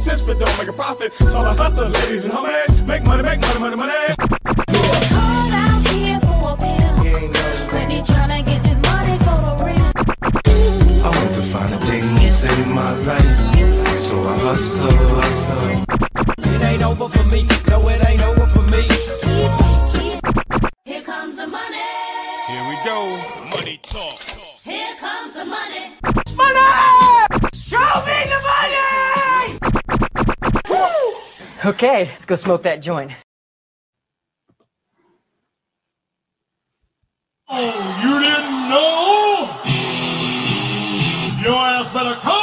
Sense, but don't make a profit. So I hustle, ladies and homies, make money, make money, money, money. I want to find a thing to save my life. So I hustle, hustle. It ain't over for me. No, it ain't over Okay, let's go smoke that joint. Oh, you didn't know? Your ass better call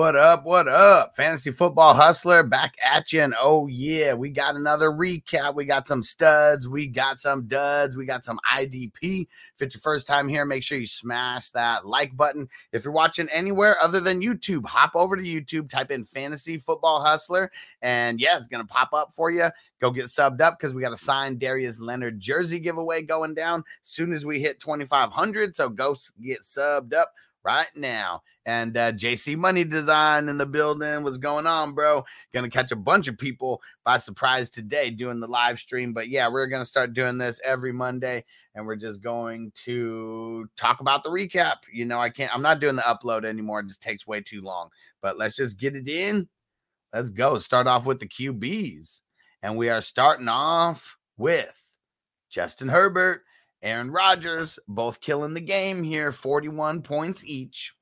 What up? What up? Fantasy football hustler back at you. And oh, yeah, we got another recap. We got some studs. We got some duds. We got some IDP. If it's your first time here, make sure you smash that like button. If you're watching anywhere other than YouTube, hop over to YouTube, type in fantasy football hustler, and yeah, it's going to pop up for you. Go get subbed up because we got a signed Darius Leonard jersey giveaway going down soon as we hit 2,500. So go get subbed up right now. And uh, JC Money Design in the building. What's going on, bro? Gonna catch a bunch of people by surprise today doing the live stream. But yeah, we're gonna start doing this every Monday, and we're just going to talk about the recap. You know, I can't. I'm not doing the upload anymore. It just takes way too long. But let's just get it in. Let's go. Start off with the QBs, and we are starting off with Justin Herbert. Aaron Rodgers, both killing the game here, 41 points each.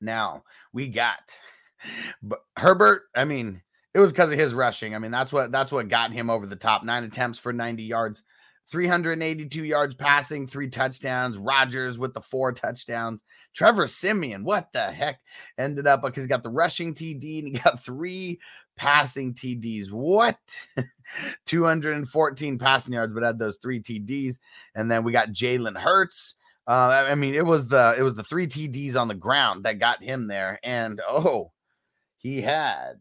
Now we got but Herbert. I mean, it was because of his rushing. I mean, that's what that's what got him over the top. Nine attempts for 90 yards, 382 yards passing, three touchdowns. Rodgers with the four touchdowns. Trevor Siemian, what the heck, ended up uh, because he got the rushing TD and he got three passing TDs. What? 214 passing yards, but had those three TDs. And then we got Jalen Hurts. Uh, I mean, it was the it was the three TDs on the ground that got him there. And oh, he had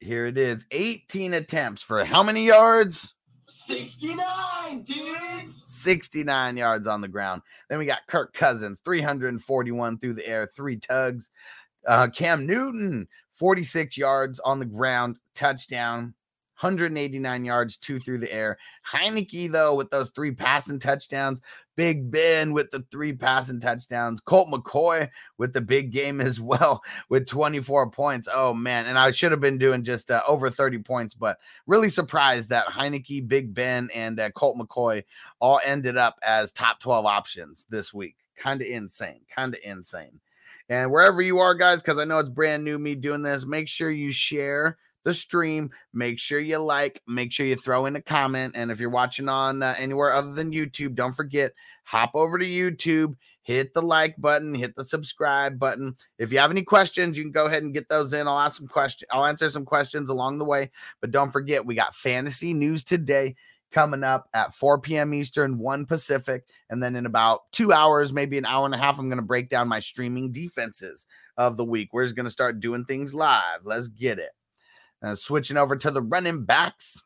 here it is 18 attempts for how many yards? 69, dudes. 69 yards on the ground. Then we got Kirk Cousins, 341 through the air, three tugs. Uh, Cam Newton, 46 yards on the ground, touchdown. 189 yards, two through the air. Heinicke, though, with those three passing touchdowns. Big Ben with the three passing touchdowns. Colt McCoy with the big game as well with 24 points. Oh, man. And I should have been doing just uh, over 30 points, but really surprised that Heinicke, Big Ben, and uh, Colt McCoy all ended up as top 12 options this week. Kind of insane. Kind of insane. And wherever you are, guys, because I know it's brand new me doing this, make sure you share the stream. Make sure you like, make sure you throw in a comment. And if you're watching on uh, anywhere other than YouTube, don't forget, hop over to YouTube, hit the like button, hit the subscribe button. If you have any questions, you can go ahead and get those in. I'll ask some questions, I'll answer some questions along the way. But don't forget, we got fantasy news today coming up at 4 p.m. Eastern, 1 Pacific. And then in about two hours, maybe an hour and a half, I'm going to break down my streaming defenses of the week. We're just going to start doing things live. Let's get it. Uh, switching over to the running backs.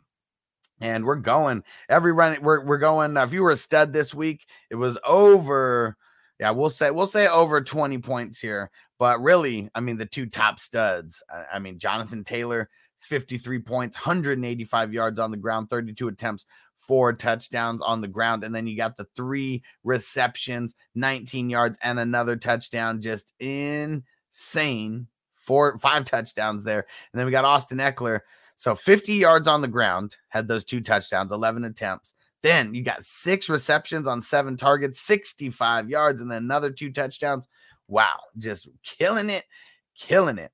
And we're going every run. We're, we're going. Uh, if you were a stud this week, it was over. Yeah, we'll say we'll say over 20 points here. But really, I mean, the two top studs. I, I mean, Jonathan Taylor, 53 points, 185 yards on the ground, 32 attempts, four touchdowns on the ground. And then you got the three receptions, 19 yards, and another touchdown. Just insane. Four, five touchdowns there. And then we got Austin Ekeler. So 50 yards on the ground, had those two touchdowns, 11 attempts. Then you got six receptions on seven targets, 65 yards, and then another two touchdowns. Wow, just killing it, killing it.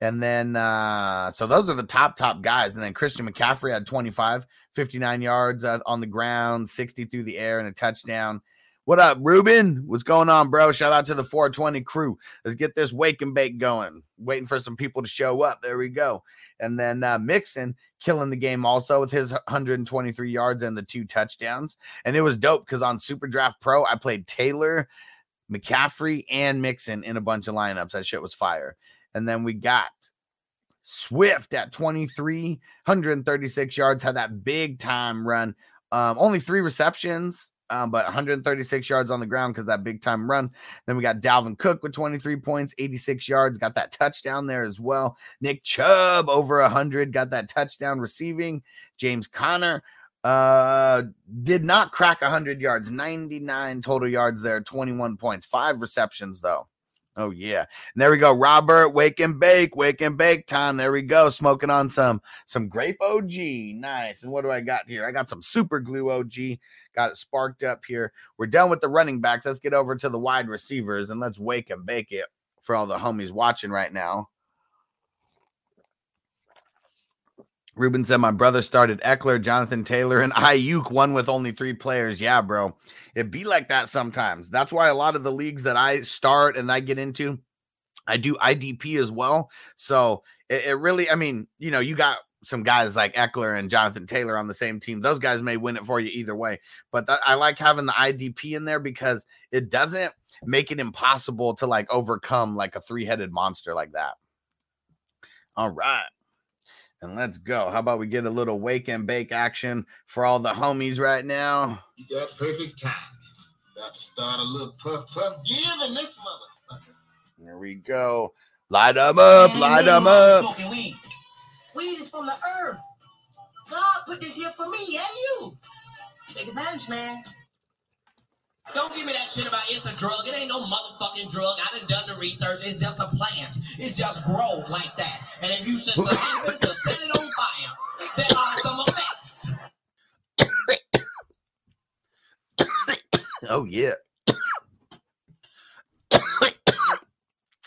And then, uh, so those are the top, top guys. And then Christian McCaffrey had 25, 59 yards uh, on the ground, 60 through the air, and a touchdown. What up, Ruben? What's going on, bro? Shout out to the 420 crew. Let's get this wake and bake going. Waiting for some people to show up. There we go. And then uh, Mixon killing the game also with his 123 yards and the two touchdowns. And it was dope because on Super Draft Pro, I played Taylor, McCaffrey, and Mixon in a bunch of lineups. That shit was fire. And then we got Swift at 23, 136 yards, had that big time run. Um, only three receptions, um, but 136 yards on the ground because that big time run. Then we got Dalvin Cook with 23 points, 86 yards, got that touchdown there as well. Nick Chubb over 100, got that touchdown receiving. James Conner uh did not crack 100 yards, 99 total yards there, 21 points, five receptions though. Oh yeah. And there we go. Robert, wake and bake, wake and bake time. There we go. Smoking on some some grape OG. Nice. And what do I got here? I got some super glue OG. Got it sparked up here. We're done with the running backs. Let's get over to the wide receivers and let's wake and bake it for all the homies watching right now. Ruben said, My brother started Ekeler, Jonathan Taylor, and Aiyuk, one with only three players. Yeah, bro. It be like that sometimes. That's why a lot of the leagues that I start and I get into, I do IDP as well. So it, it really, I mean, you know, you got some guys like Ekeler and Jonathan Taylor on the same team. Those guys may win it for you either way. But th- I like having the IDP in there because it doesn't make it impossible to like overcome like a three headed monster like that. All right. And let's go. How about we get a little wake and bake action for all the homies right now? You got perfect time. About to start a little puff puff give in this motherfucker. Here we go. Light them up, light them up. Smoking weed. Weed is from the herb. God put this here for me and you. Take advantage, man. Don't give me that shit about it's a drug. It ain't no motherfucking drug. I done done the research. It's just a plant. It just grows like that. And if you should to set it on fire, there are some effects. Oh yeah.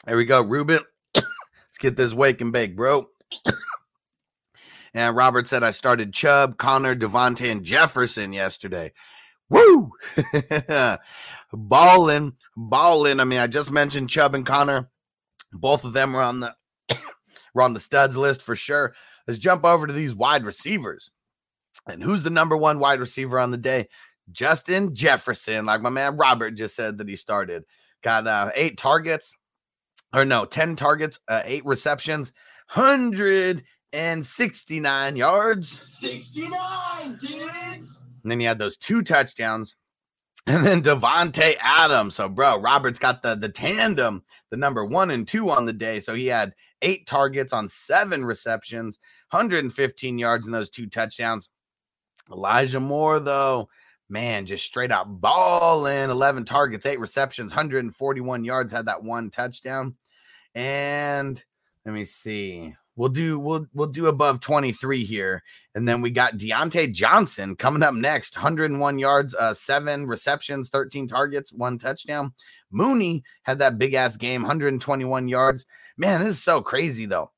there we go, Ruben. Let's get this wake and bake, bro. And Robert said I started Chubb, Conner, Davante, and Jefferson yesterday. Woo! balling, balling. I mean, I just mentioned Chubb and Conner. Both of them were on the were on the studs list for sure. Let's jump over to these wide receivers. And who's the number one wide receiver on the day? Justin Jefferson, like my man Robert just said that he started. Got uh, eight targets, or no, 10 targets, uh, eight receptions, 169 yards. 69, dudes. And then he had those two touchdowns. And then Davante Adams. So, bro, Robert's got the the tandem, the number one and two on the day. So he had eight targets on seven receptions, 115 yards in those two touchdowns. Elijah Moore, though, man, just straight out balling 11 targets, eight receptions, 141 yards, had that one touchdown. And let me see. We'll do we'll we'll do above 23 here. And then we got Diontae Johnson coming up next. 101 yards, uh, seven receptions, 13 targets, one touchdown. Mooney had that big ass game, 121 yards. Man, this is so crazy though.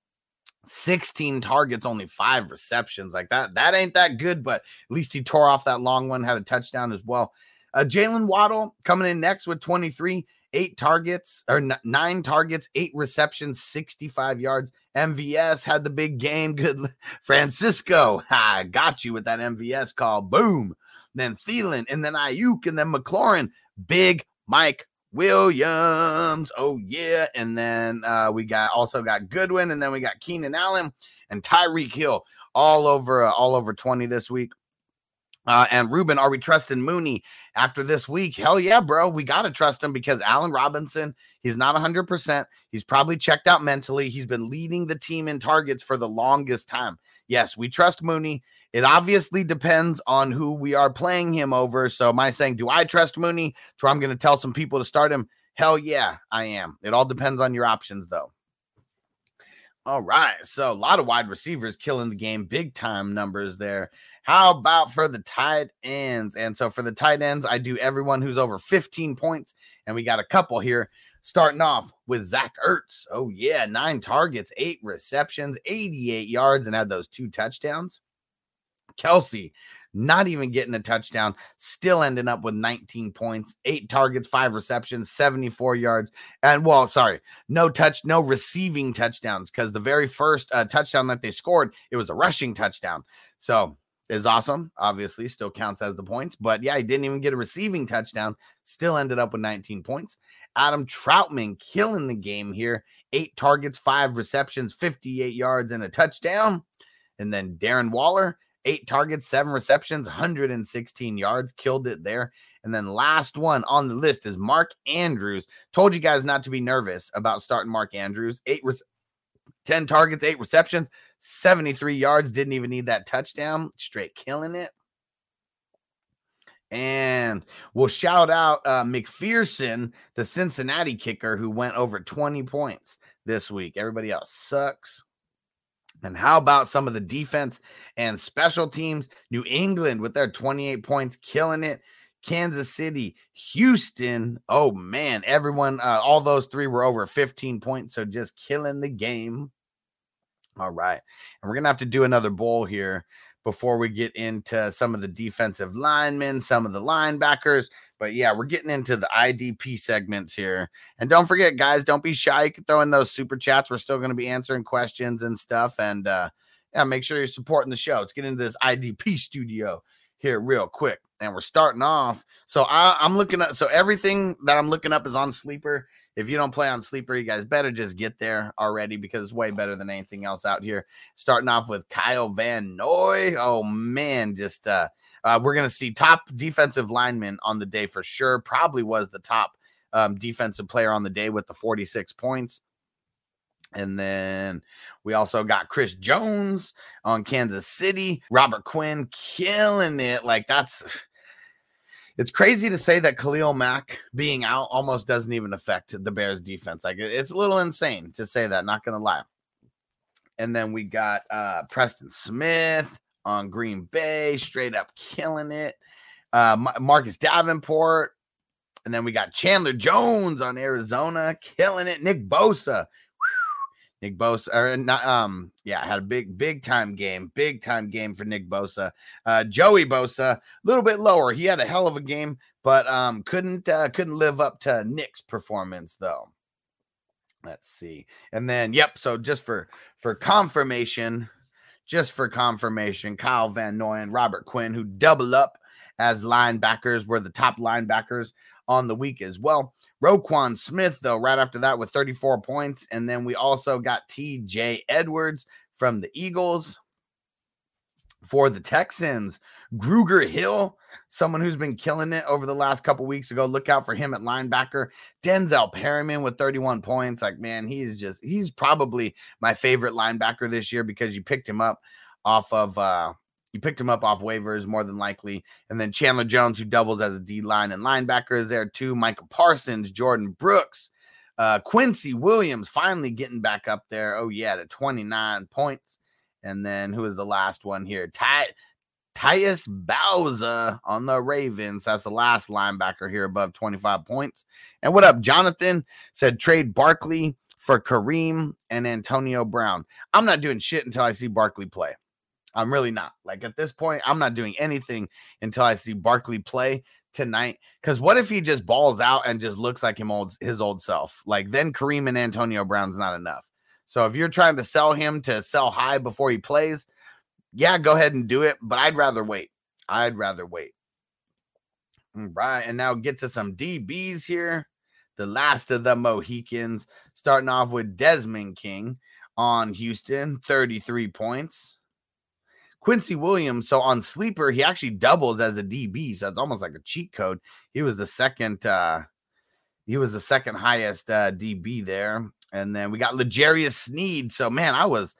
16 targets, only five receptions. Like that, that ain't that good, but at least he tore off that long one, had a touchdown as well. Uh, Jaylen Waddle coming in next with 23, eight targets or n- nine targets, eight receptions, 65 yards. MVS had the big game. Good. Francisco, I got you with that MVS call. Boom. Then Thielen, and then Aiyuk, and then McLaurin. Big Mike Williams. Oh yeah. And then uh, we got also got Goodwin, and then we got Keenan Allen and Tyreek Hill all over uh, all over 20 this week. Uh, and Ruben, are we trusting Mooney after this week? Hell yeah, bro. We got to trust him because Allen Robinson, he's not 100%. He's probably checked out mentally. He's been leading the team in targets for the longest time. Yes, we trust Mooney. It obviously depends on who we are playing him over. So, am I saying, do I trust Mooney to I'm going to tell some people to start him? Hell yeah, I am. It all depends on your options, though. All right. So, a lot of wide receivers killing the game, big time numbers there. How about for the tight ends? And so for the tight ends, I do everyone who's over 15 points, and we got a couple here. Starting off with Zach Ertz. Oh, yeah, nine targets, eight receptions, 88 yards, and had those two touchdowns. Kelce, not even getting a touchdown, still ending up with 19 points, eight targets, five receptions, 74 yards. And well, sorry, no touch, no receiving touchdowns because the very first uh, touchdown that they scored, it was a rushing touchdown. So is awesome. Obviously, still counts as the points, but yeah, he didn't even get a receiving touchdown. Still ended up with 19 points. Adam Trautman killing the game here. Eight targets, five receptions, 58 yards, and a touchdown. And then Darren Waller, eight targets, seven receptions, 116 yards, killed it there. And then last one on the list is Mark Andrews. Told you guys not to be nervous about starting Mark Andrews. Eight, re- 10 targets, eight receptions, 73 yards. Didn't even need that touchdown. Straight killing it. And we'll shout out uh, McPherson, the Cincinnati kicker, who went over 20 points this week. Everybody else sucks. And how about some of the defense and special teams? New England with their 28 points, killing it. Kansas City, Houston. Oh man, everyone, uh, all those three were over 15 points. So just killing the game. All right. And we're going to have to do another bowl here before we get into some of the defensive linemen, some of the linebackers. But yeah, we're getting into the IDP segments here. And don't forget, guys, don't be shy. You can throw in those super chats. We're still going to be answering questions and stuff. And uh, yeah, make sure you're supporting the show. Let's get into this IDP studio here real quick. And we're starting off. So I, I'm looking at so everything that I'm looking up is on sleeper if you don't play on sleeper, you guys better just get there already because it's way better than anything else out here. Starting off with Kyle Van Noy. Oh man, just uh, uh we're gonna see top defensive lineman on the day for sure. Probably was the top um, defensive player on the day with the 46 points. And then we also got Chris Jones on Kansas City, Robert Quinn killing it. Like that's it's crazy to say that Khalil Mack being out almost doesn't even affect the Bears defense. Like it's a little insane to say that, not gonna lie. And then we got uh Preston Smith on Green Bay, straight up killing it. Uh Marcus Davenport. And then we got Chandler Jones on Arizona, killing it. Nick Bosa Nick Bosa, or not, um, yeah, had a big, big time game, big time game for Nick Bosa. Uh, Joey Bosa, a little bit lower. He had a hell of a game, but um, couldn't uh, couldn't live up to Nick's performance though. Let's see, and then yep. So just for for confirmation, just for confirmation, Kyle Van Noy and Robert Quinn, who double up as linebackers, were the top linebackers on the week as well. Roquan Smith, though, right after that with 34 points. And then we also got TJ Edwards from the Eagles. For the Texans, Grugier-Hill, someone who's been killing it over the last couple weeks ago. Look out for him at linebacker. Denzel Perryman with 31 points. Like, man, he's just, he's probably my favorite linebacker this year because you picked him up off of uh you picked him up off waivers more than likely. And then Chandler Jones, who doubles as a D line and linebacker, is there too. Michael Parsons, Jordyn Brooks, uh, Quincy Williams finally getting back up there. Oh, yeah, to 29 points. And then who is the last one here? Ty, Tyus Bowser on the Ravens. That's the last linebacker here above 25 points. And what up? Jonathan said trade Barkley for Kareem and Antonio Brown. I'm not doing shit until I see Barkley play. I'm really not. Like at this point, I'm not doing anything until I see Barkley play tonight. Because what if he just balls out and just looks like him old his old self? Like then Kareem and Antonio Brown's not enough. So if you're trying to sell him to sell high before he plays, yeah, go ahead and do it. But I'd rather wait. I'd rather wait. All right, and now get to some DBs here. The last of the Mohicans, starting off with Desmond King on Houston, 33 points. Quincy Williams. So on sleeper, he actually doubles as a DB. So it's almost like a cheat code. He was the second. uh He was the second highest uh DB there. And then we got L'Jarius Sneed. So man, I was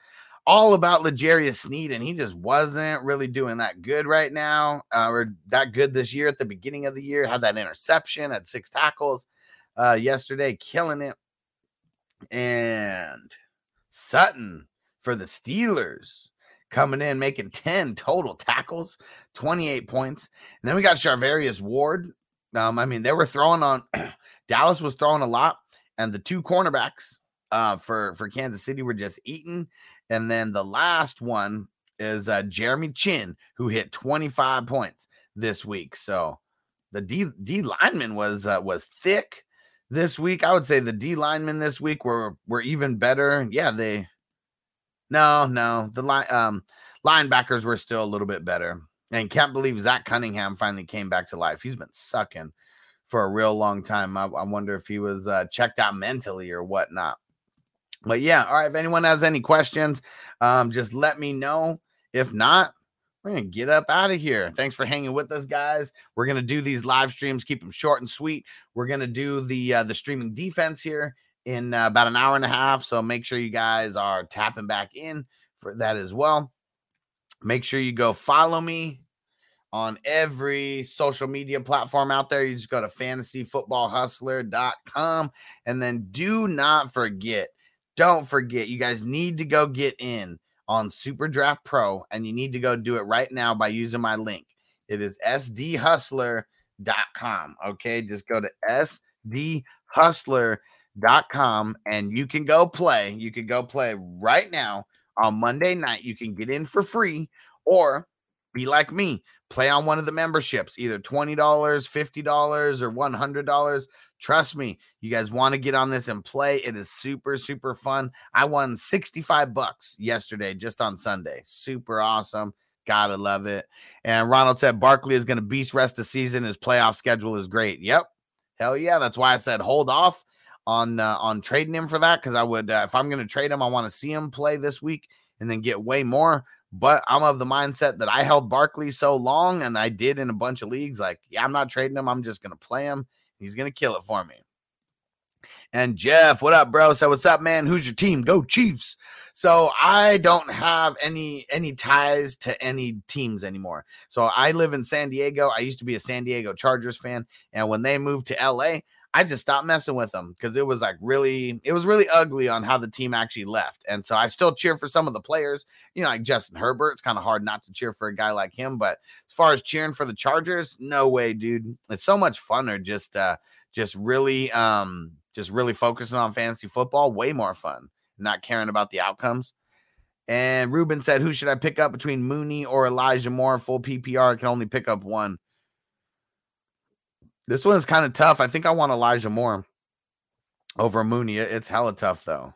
all about L'Jarius Sneed, and he just wasn't really doing that good right now, uh, or that good this year at the beginning of the year. Had that interception, had six tackles uh, yesterday, killing it. And Sutton for the Steelers coming in, making 10 total tackles, 28 points. And then we got Charvarius Ward. Um, I mean, they were throwing on Dallas was throwing a lot, and the two cornerbacks uh, for for Kansas City were just eaten. And then the last one is uh, Jeremy Chinn, who hit 25 points this week. So the D D lineman was uh, was thick this week. I would say the D linemen this week were were even better. Yeah, they no no the line um linebackers were still a little bit better. And can't believe Zach Cunningham finally came back to life. He's been sucking for a real long time. I, I wonder if he was uh, checked out mentally or whatnot. But yeah, all right. If anyone has any questions, um, just let me know. If not, we're gonna get up out of here. Thanks for hanging with us, guys. We're gonna do these live streams, keep them short and sweet. We're gonna do the uh, the streaming defense here in uh, about an hour and a half. So make sure you guys are tapping back in for that as well. Make sure you go follow me on every social media platform out there. You just go to fantasyfootballhustler.com and then do not forget, don't forget, you guys need to go get in on Super Draft Pro and you need to go do it right now by using my link. It is sdhustler.com. Okay, just go to sdhustler.com and you can go play. You can go play right now on Monday night. You can get in for free or be like me, play on one of the memberships, either $20, $50, or $100. Trust me, you guys want to get on this and play. It is super, super fun. I won 65 bucks yesterday just on Sunday. Super awesome. Gotta love it. And Ronald said Barkley is going to beast rest of season. His playoff schedule is great. Yep. Hell yeah. That's why I said hold off on uh, on trading him for that because I would uh, if I'm going to trade him, I want to see him play this week and then get way more. But I'm of the mindset that I held Barkley so long and I did in a bunch of leagues. Like, yeah, I'm not trading him. I'm just going to play him. He's going to kill it for me. And Jeff, what up, bro? So what's up, man? Who's your team? Go Chiefs. So I don't have any any ties to any teams anymore. So I live in San Diego. I used to be a San Diego Chargers fan, and when they moved to LA, I just stopped messing with them because it was like really, it was really ugly on how the team actually left. And so I still cheer for some of the players, you know, like Justin Herbert. It's kind of hard not to cheer for a guy like him. But as far as cheering for the Chargers, no way, dude. It's so much funner just, uh, just really, um, just really focusing on fantasy football. Way more fun, not caring about the outcomes. And Ruben said, Who should I pick up between Mooney or Elijah Moore? Full PPR I can only pick up one. This one is kind of tough. I think I want Elijah Moore over Mooney. It's hella tough though.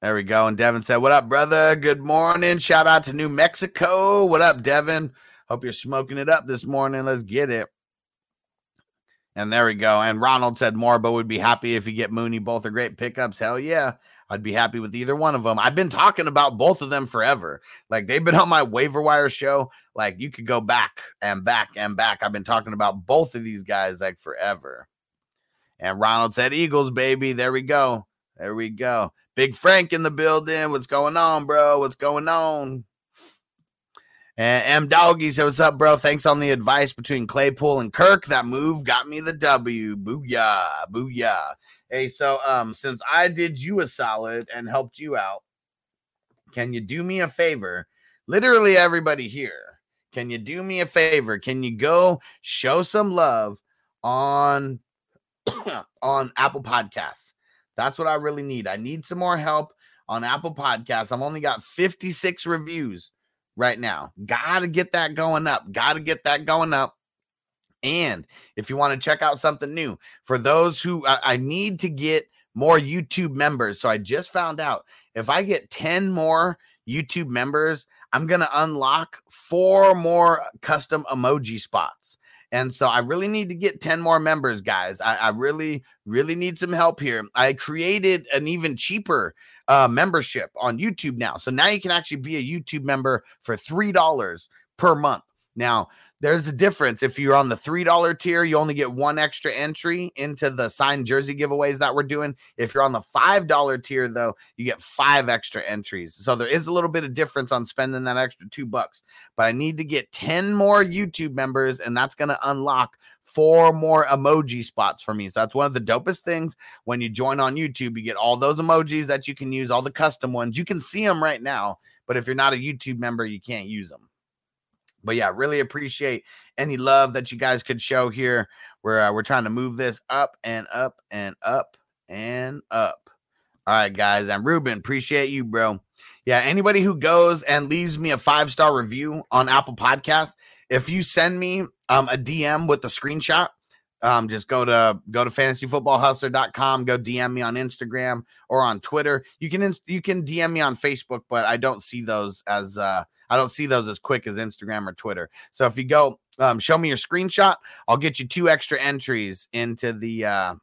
There we go. And Devin said, What up, brother? Good morning. Shout out to New Mexico. What up, Devin? Hope you're smoking it up this morning. Let's get it. And there we go. And Ronald said more, but would be happy if you get Mooney. Both are great pickups. Hell yeah. I'd be happy with either one of them. I've been talking about both of them forever. Like they've been on my waiver wire show. Like you could go back and back and back. I've been talking about both of these guys like forever. And Ronald said, Eagles, baby. There we go. There we go. Big Frank in the building. What's going on, bro? What's going on? And M Doggy said, What's up, bro? Thanks on the advice between Claypool and Kirk. That move got me the W. Booyah. Booyah. Hey, so um, since I did you a solid and helped you out, can you do me a favor? Literally everybody here, can you do me a favor? Can you go show some love on on Apple Podcasts? That's what I really need. I need some more help on Apple Podcasts. I've only got 56 reviews right now. Got to get that going up. Got to get that going up. And if you want to check out something new, for those who I, I need to get more YouTube members. So I just found out if I get 10 more YouTube members, I'm going to unlock four more custom emoji spots. And so I really need to get 10 more members, guys. I, I really, really need some help here. I created an even cheaper uh, membership on YouTube now. So now you can actually be a YouTube member for $3 per month. Now, there's a difference. If you're on the $3 tier, you only get one extra entry into the signed jersey giveaways that we're doing. If you're on the $5 tier, though, you get five extra entries. So there is a little bit of difference on spending that extra two bucks. But I need to get 10 more YouTube members, and that's going to unlock four more emoji spots for me. So that's one of the dopest things when you join on YouTube. You get all those emojis that you can use, all the custom ones. You can see them right now. But if you're not a YouTube member, you can't use them but yeah, really appreciate any love that you guys could show here. We're uh, we're trying to move this up and up and up and up. All right, guys. And Ruben, appreciate you, bro. Yeah, anybody who goes and leaves me a five star review on Apple Podcasts, if you send me um, a DM with the screenshot, um, just go to go to fantasyfootballhustler.com, go DM me on Instagram or on Twitter. You can you can DM me on Facebook, but I don't see those as uh, I don't see those as quick as Instagram or Twitter. So if you go um, show me your screenshot, I'll get you two extra entries into the uh,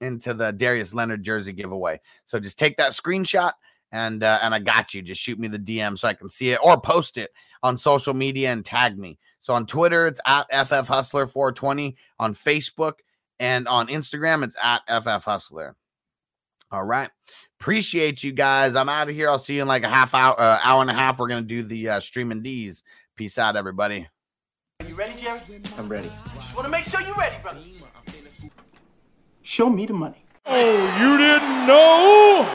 into the Darius Leonard jersey giveaway. So just take that screenshot and uh, and I got you. Just shoot me the DM so I can see it or post it on social media and tag me. So on Twitter, it's at FF Hustler 420. On Facebook and on Instagram, it's at FF Hustler. All right. Appreciate you guys. I'm out of here. I'll see you in like a half hour, uh, hour and a half. We're going to do the uh, streaming D's. Peace out, everybody. Are you ready, Jerry? I'm ready. Just want to make sure you're ready, brother. Show me the money. Oh, you didn't know?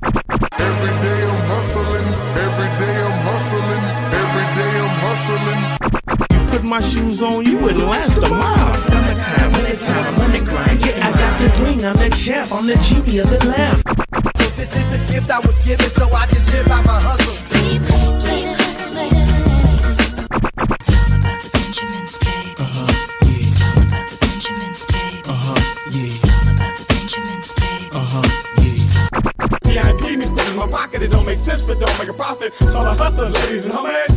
Every day I'm hustling. Every day I'm hustling. Every day I'm hustling. You put my shoes on, you wouldn't last a mile. Summertime, wintertime, I'm on the grind. Yeah, I got the ring, I'm the champ, I'm the genie of the lamp. This is the gift I was given, so I just live by my hustle. It don't make sense, but don't make a profit. All a hustle, ladies and homies.